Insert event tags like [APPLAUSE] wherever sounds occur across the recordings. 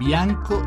bianco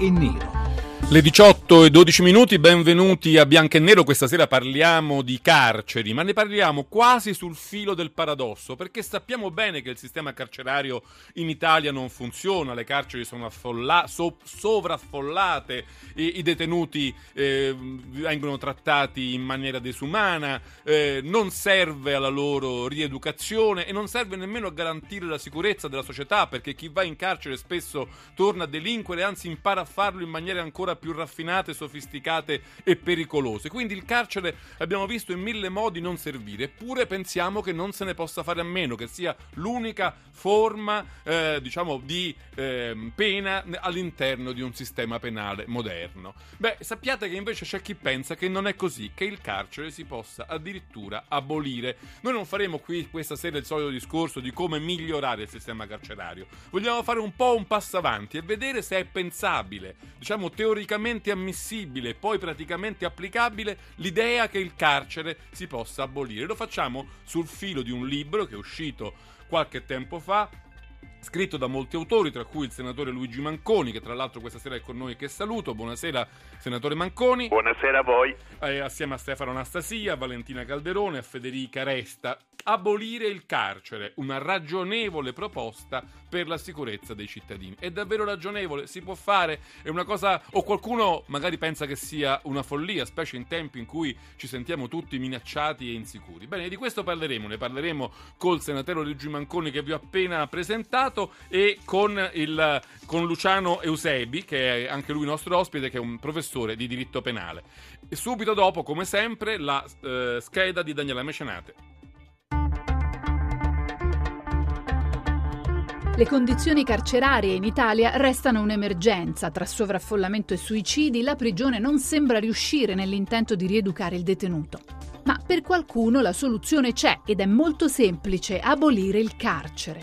e nero. Le 18 e 12 minuti, benvenuti a Bianco e Nero. Questa sera parliamo di carceri, ma ne parliamo quasi sul filo del paradosso, perché sappiamo bene che il sistema carcerario in Italia non funziona, le carceri sono affolla- so- sovraffollate, i-, i detenuti eh, vengono trattati in maniera disumana, eh, non serve alla loro rieducazione e non serve nemmeno a garantire la sicurezza della società, perché chi va in carcere spesso torna a delinquere, anzi impara a farlo in maniera ancora più raffinate, sofisticate e pericolose. Quindi il carcere abbiamo visto in mille modi non servire, eppure pensiamo che non se ne possa fare a meno, che sia l'unica forma eh, diciamo di eh, pena all'interno di un sistema penale moderno. Beh, sappiate che invece c'è chi pensa che non è così, che il carcere si possa addirittura abolire. Noi non faremo qui questa sera il solito discorso di come migliorare il sistema carcerario. Vogliamo fare un po' un passo avanti e vedere se è pensabile, diciamo teoricamente teoricamente ammissibile e poi praticamente applicabile l'idea che il carcere si possa abolire. Lo facciamo sul filo di un libro che è uscito qualche tempo fa scritto da molti autori, tra cui il senatore Luigi Manconi, che tra l'altro questa sera è con noi, che saluto. Buonasera, senatore Manconi. Buonasera a voi. Eh, assieme a Stefano Anastasia, a Valentina Calderone, e a Federica Resta. Abolire il carcere, una ragionevole proposta per la sicurezza dei cittadini. È davvero ragionevole? Si può fare? È una cosa... o qualcuno magari pensa che sia una follia, specie in tempi in cui ci sentiamo tutti minacciati e insicuri. Bene, di questo parleremo. Ne parleremo col senatore Luigi Manconi che vi ho appena presentato e con, il, con Luciano Eusebi, che è anche lui nostro ospite, che è un professore di diritto penale. E subito dopo, come sempre, la eh, scheda di Daniela Mecenate. Le condizioni carcerarie in Italia restano un'emergenza. Tra sovraffollamento e suicidi, la prigione non sembra riuscire nell'intento di rieducare il detenuto. Ma per qualcuno la soluzione c'è ed è molto semplice, abolire il carcere.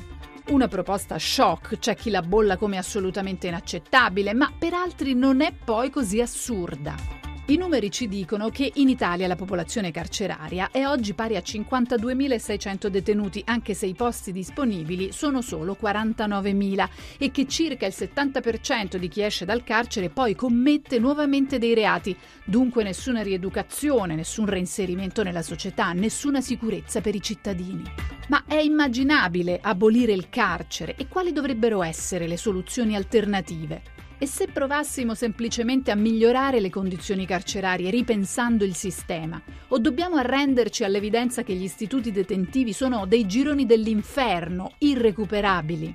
Una proposta shock, c'è chi la bolla come assolutamente inaccettabile, ma per altri non è poi così assurda. I numeri ci dicono che in Italia la popolazione carceraria è oggi pari a 52.600 detenuti, anche se i posti disponibili sono solo 49.000 e che circa il 70% di chi esce dal carcere poi commette nuovamente dei reati. Dunque nessuna rieducazione, nessun reinserimento nella società, nessuna sicurezza per i cittadini. Ma è immaginabile abolire il carcere e quali dovrebbero essere le soluzioni alternative? E se provassimo semplicemente a migliorare le condizioni carcerarie ripensando il sistema? O dobbiamo arrenderci all'evidenza che gli istituti detentivi sono dei gironi dell'inferno, irrecuperabili?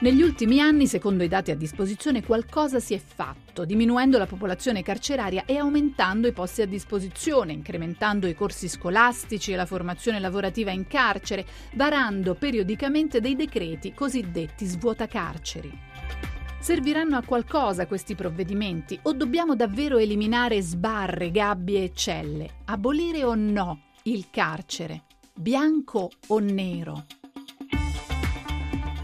Negli ultimi anni, secondo i dati a disposizione, qualcosa si è fatto, diminuendo la popolazione carceraria e aumentando i posti a disposizione, incrementando i corsi scolastici e la formazione lavorativa in carcere, varando periodicamente dei decreti cosiddetti svuotacarceri. Serviranno a qualcosa questi provvedimenti o dobbiamo davvero eliminare sbarre, gabbie e celle? Abolire o no il carcere? Bianco o nero?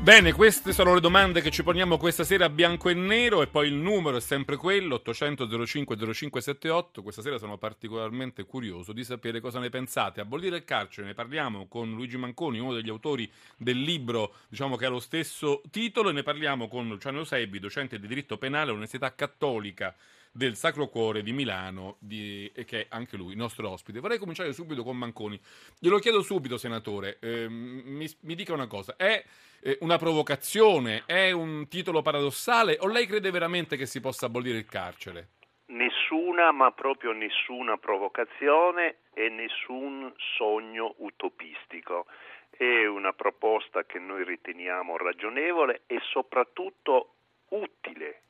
Bene, queste sono le domande che ci poniamo questa sera a bianco e nero e poi il numero è sempre quello, 800 05 0578. Questa sera sono particolarmente curioso di sapere cosa ne pensate. Abolire il carcere, ne parliamo con Luigi Manconi, uno degli autori del libro, diciamo che ha lo stesso titolo, e ne parliamo con Luciano Eusebbi, docente di diritto penale all'Università Cattolica del Sacro Cuore di Milano, di, che è anche lui nostro ospite. Vorrei cominciare subito con Manconi. Glielo chiedo subito, senatore, eh, mi, mi, dica una cosa, è eh, una provocazione, è un titolo paradossale o lei crede veramente che si possa abolire il carcere? Nessuna, ma proprio nessuna provocazione e nessun sogno utopistico. È una proposta che noi riteniamo ragionevole e soprattutto utile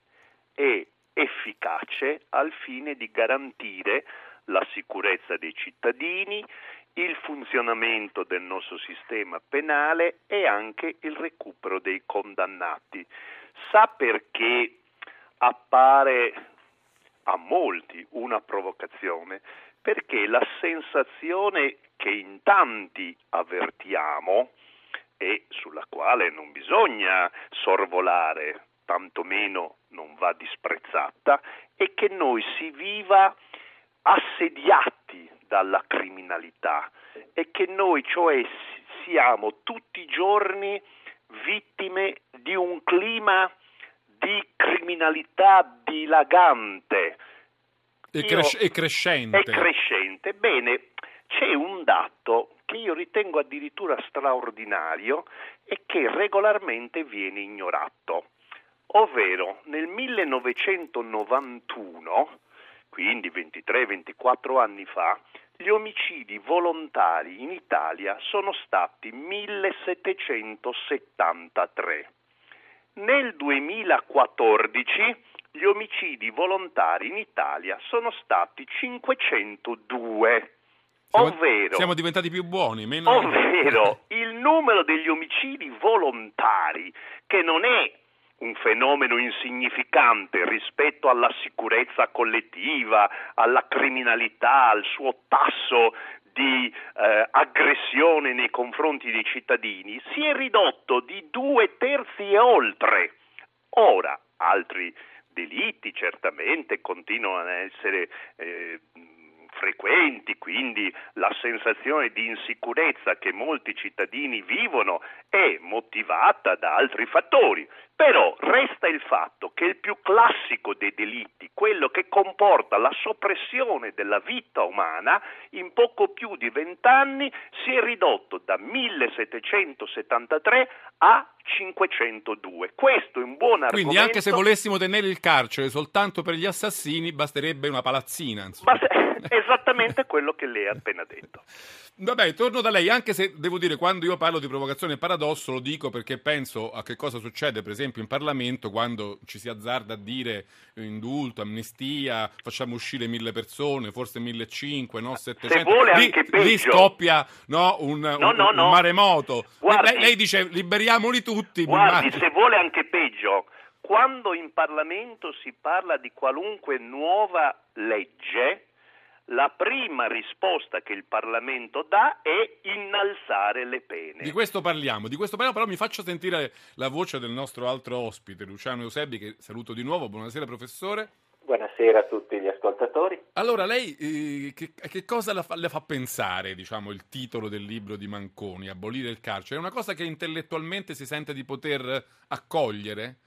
e efficace al fine di garantire la sicurezza dei cittadini, il funzionamento del nostro sistema penale e anche il recupero dei condannati. Sa perché appare a molti una provocazione? Perché la sensazione che in tanti avvertiamo e sulla quale non bisogna sorvolare tantomeno va disprezzata, è che noi si viva assediati dalla criminalità e che noi cioè siamo tutti i giorni vittime di un clima di criminalità dilagante. E, cres- e crescente. Crescente. Bene, c'è un dato che io ritengo addirittura straordinario e che regolarmente viene ignorato, ovvero nel 1991, quindi 23-24 anni fa, gli omicidi volontari in Italia sono stati 1773. Nel 2014 gli omicidi volontari in Italia sono stati 502. Siamo, ovvero, siamo diventati più buoni, meno... ovvero [LAUGHS] il numero degli omicidi volontari, che non è un fenomeno insignificante rispetto alla sicurezza collettiva, alla criminalità, al suo tasso di eh, aggressione nei confronti dei cittadini, si è ridotto di due terzi e oltre. Ora, altri delitti certamente continuano a essere eh, frequenti, quindi la sensazione di insicurezza che molti cittadini vivono è motivata da altri fattori. Però resta il fatto che il più classico dei delitti, quello che comporta la soppressione della vita umana, in poco più di vent'anni si è ridotto da 1773 a 502. Questo è un buon argomento. Quindi anche se volessimo tenere il carcere soltanto per gli assassini, basterebbe una palazzina. Insomma. [LAUGHS] Esattamente quello che lei ha appena detto. Vabbè, torno da lei, anche se devo dire, quando io parlo di provocazione e paradosso, lo dico perché penso a che cosa succede, per esempio, in Parlamento quando ci si azzarda a dire indulto, amnistia, facciamo uscire mille persone, forse 1500, no? 700. Se vuole lì, lì scoppia no, un, No, un- un maremoto. Guardi- lei, lei dice liberiamoli tutti. Guardi, se vuole anche peggio, quando in Parlamento si parla di qualunque nuova legge, la prima risposta che il Parlamento dà è innalzare le pene. Di questo parliamo, di questo parliamo, però mi faccio sentire la voce del nostro altro ospite, Luciano Eusebi, che saluto di nuovo. Buonasera professore. Buonasera a tutti gli ascoltatori. Allora, lei eh, che, che cosa la fa, le fa pensare, diciamo, il titolo del libro di Manconi, Abolire il carcere? È una cosa che intellettualmente si sente di poter accogliere?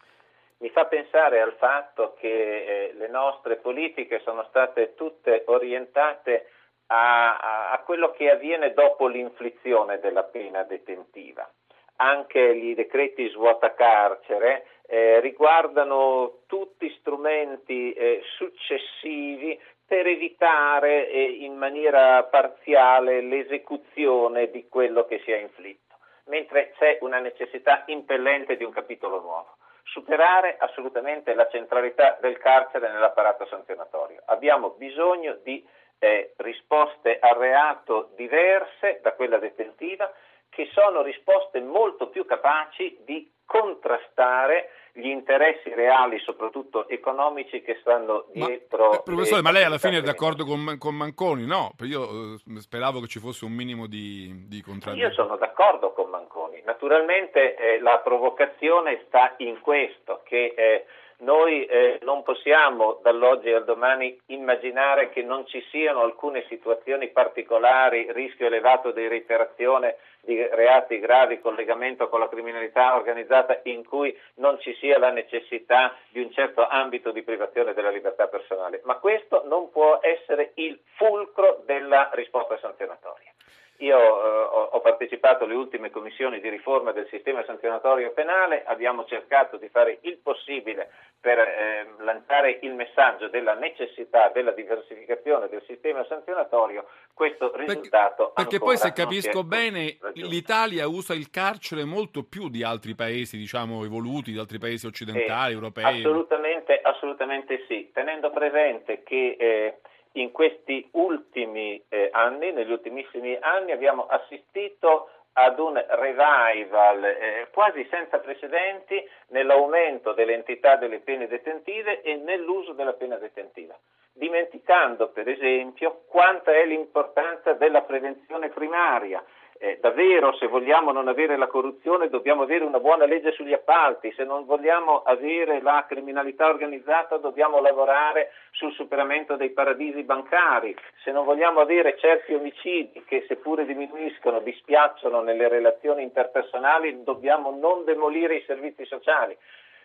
Mi fa pensare al fatto che eh, le nostre politiche sono state tutte orientate a, a- quello che avviene dopo l'inflizione della pena detentiva. Anche i decreti svuota carcere eh, riguardano tutti strumenti eh, successivi per evitare eh, in maniera parziale l'esecuzione di quello che si è inflitto, mentre c'è una necessità impellente di un capitolo nuovo superare assolutamente la centralità del carcere nell'apparato sanzionatorio. Abbiamo bisogno di eh, risposte al reato diverse da quella detentiva, che sono risposte molto più capaci di contrastare gli interessi reali, soprattutto economici, che stanno Ma, dietro. eh, professore, ma lei alla fine è d'accordo con, con Manconi? No, io eh, speravo che ci fosse un minimo di, di Io contraddizione. sono d'accordo con Manconi. Naturalmente eh, la provocazione sta in questo, che eh, noi eh, non possiamo dall'oggi al domani immaginare che non ci siano alcune situazioni particolari, rischio elevato di reiterazione di reati gravi, collegamento con la criminalità organizzata, in cui non ci sia la necessità di un certo ambito di privazione della libertà personale. Ma questo non può essere il fulcro della risposta sanzionatoria. Io eh, ho, partecipato alle ultime commissioni di riforma del sistema sanzionatorio penale, abbiamo cercato di fare il possibile per eh, lanciare il messaggio della necessità della diversificazione del sistema sanzionatorio, questo risultato Perché ancora poi se capisco bene, raggiunto. l'Italia usa il carcere molto più di altri paesi, diciamo, evoluti, di altri paesi occidentali, Eh, europei. Assolutamente, assolutamente sì, tenendo presente che eh, in questi ultimi eh, anni, negli ultimissimi anni, abbiamo assistito ad un revival eh, quasi senza precedenti nell'aumento dell'entità delle pene detentive e nell'uso della pena detentiva, dimenticando per esempio quanta è l'importanza della prevenzione primaria. Eh, davvero, se vogliamo non avere la corruzione, dobbiamo avere una buona legge sugli appalti, se non vogliamo avere la criminalità organizzata, dobbiamo lavorare sul superamento dei paradisi bancari, se non vogliamo avere certi omicidi che seppure diminuiscono, dispiacciono nelle relazioni interpersonali, dobbiamo non demolire i servizi sociali.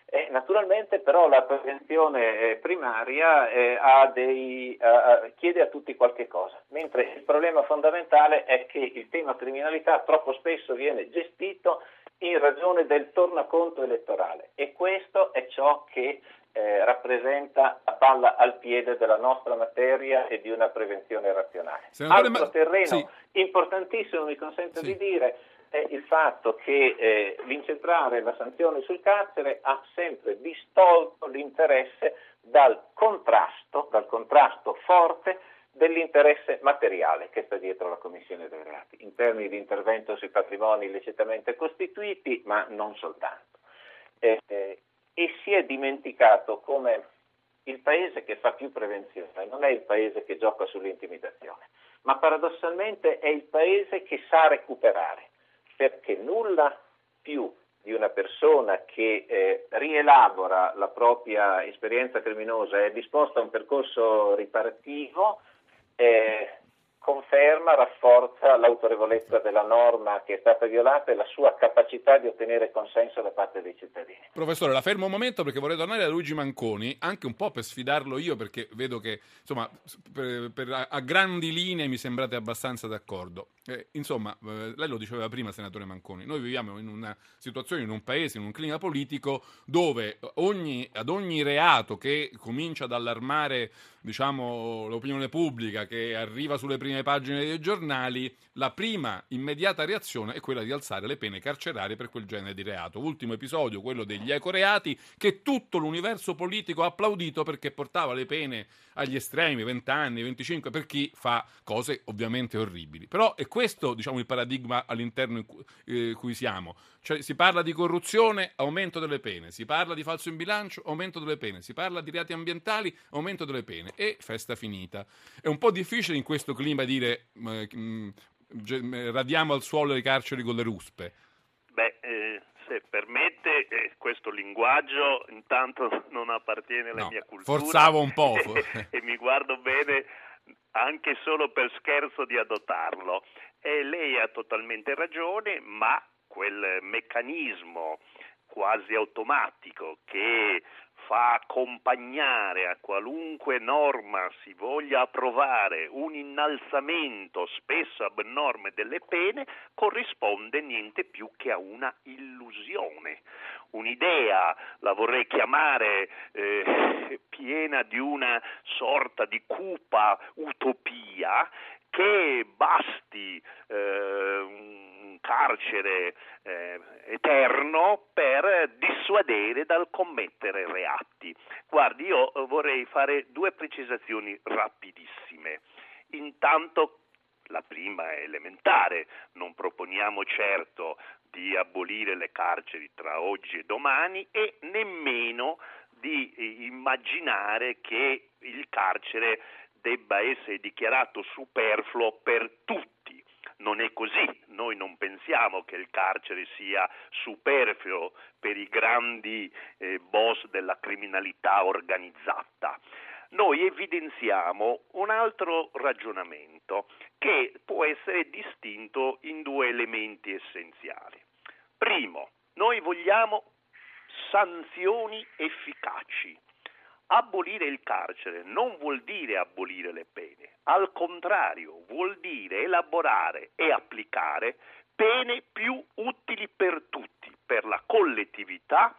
Eh, naturalmente però la prevenzione eh, primaria eh, dei, chiede a tutti qualche cosa, mentre il problema fondamentale è che il tema criminalità troppo spesso viene gestito in ragione del tornaconto elettorale e questo è ciò che eh, rappresenta la palla al piede della nostra materia e di una prevenzione razionale. Senatore, Altro ma... terreno sì. importantissimo, mi consente sì. di dire, è il fatto che eh, l'incentrare la sanzione sul carcere ha sempre distolto l'interesse dal contrasto, dal contrasto forte dell'interesse materiale che sta dietro la commissione dei reati, in termini di intervento sui patrimoni illecitamente costituiti, ma non soltanto. Eh, eh, e si è dimenticato come il paese che fa più prevenzione non è il paese che gioca sull'intimidazione, ma paradossalmente è il paese che sa recuperare, perché nulla più di una persona che eh, rielabora la propria esperienza criminosa e è disposta a un percorso riparativo eh, conferma, rafforza l'autorevolezza della norma che è stata violata e la sua capacità di ottenere consenso da parte dei cittadini. Professore, la fermo un momento perché vorrei tornare a Luigi Manconi, anche un po' per sfidarlo io, perché vedo che insomma, per, per, a, grandi linee mi sembrate abbastanza d'accordo. Eh, insomma, eh, lei lo diceva prima, senatore Manconi, noi viviamo in una situazione, in un paese, in un clima politico dove ogni, ad ogni reato che comincia ad allarmare diciamo, l'opinione pubblica, che arriva sulle prime pagine dei giornali, la prima immediata reazione è quella di alzare le pene carcerarie per quel genere di reato. Ultimo episodio, quello degli ecoreati, che tutto l'universo politico ha applaudito perché portava le pene agli estremi, 20 anni, 25, per chi fa cose ovviamente orribili. Però è questo diciamo, il paradigma all'interno in cui, eh, cui siamo. Cioè, si parla di corruzione, aumento delle pene, si parla di falso in bilancio, aumento delle pene, si parla di reati ambientali, aumento delle pene e festa finita. È un po' difficile in questo clima dire eh, radiamo al suolo le carceri con le ruspe. Beh, eh, se permette, eh, questo linguaggio intanto [LAUGHS] non appartiene alla no, mia cultura. Forzavo un po'. [LAUGHS] e mi guardo bene anche solo per scherzo di adottarlo. E lei ha totalmente ragione, ma quel meccanismo quasi automatico che fa accompagnare a qualunque norma si voglia approvare un innalzamento spesso abnorme delle pene corrisponde niente più che a una illusione, un'idea, la vorrei chiamare eh, piena di una sorta di cupa utopia che basti eh, carcere eh, eterno per dissuadere dal commettere reati. Guardi, io vorrei fare due precisazioni rapidissime. Intanto la prima è elementare, non proponiamo certo di abolire le carceri tra oggi e domani e nemmeno di immaginare che il carcere debba essere dichiarato superfluo per tutti. Non è così, noi pensiamo che il carcere sia superfluo per i grandi eh, boss della criminalità organizzata. Noi evidenziamo un altro ragionamento che può essere distinto in due elementi essenziali. Primo, noi vogliamo sanzioni efficaci. Abolire il carcere non vuol dire abolire le pene, al contrario vuol dire elaborare e applicare pene più utili per tutti, per la collettività,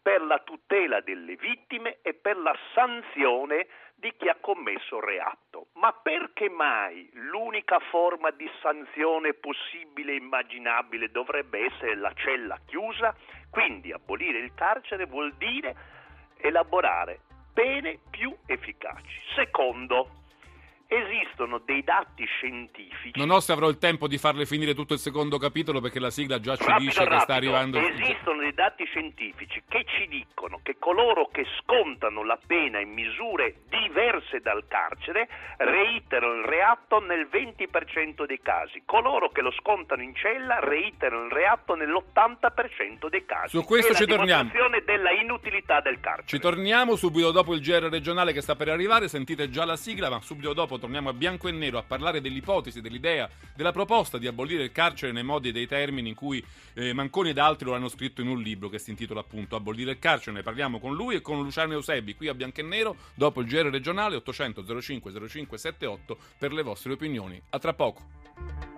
per la tutela delle vittime e per la sanzione di chi ha commesso reato. Ma perché mai l'unica forma di sanzione possibile e immaginabile dovrebbe essere la cella chiusa? Quindi abolire il carcere vuol dire elaborare pene più efficaci. Secondo, esistono dei dati scientifici. Non so se avrò il tempo di farle finire tutto il secondo capitolo perché la sigla già ci rapido, dice rapido. che sta arrivando. Esistono dei dati scientifici che ci dicono che coloro che scontano la pena in misure diverse dal carcere reiterano il reato nel 20% dei casi. Coloro che lo scontano in cella reiterano il reato nell'80% dei casi. Su questo e ci torniamo. La della inutilità del carcere. Ci torniamo subito dopo il GR regionale che sta per arrivare, sentite già la sigla, ma subito dopo torniamo a bianco e nero a parlare dell'ipotesi, dell'idea, della proposta di abolire il carcere nei modi e dei termini in cui eh, Manconi ed altri lo hanno scritto in un libro che si intitola appunto Abolire il carcere. Ne parliamo con lui e con Luciano Eusebi qui a bianco e nero dopo il GR regionale 800 05 05 78 per le vostre opinioni. A tra poco.